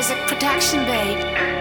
music production, babe.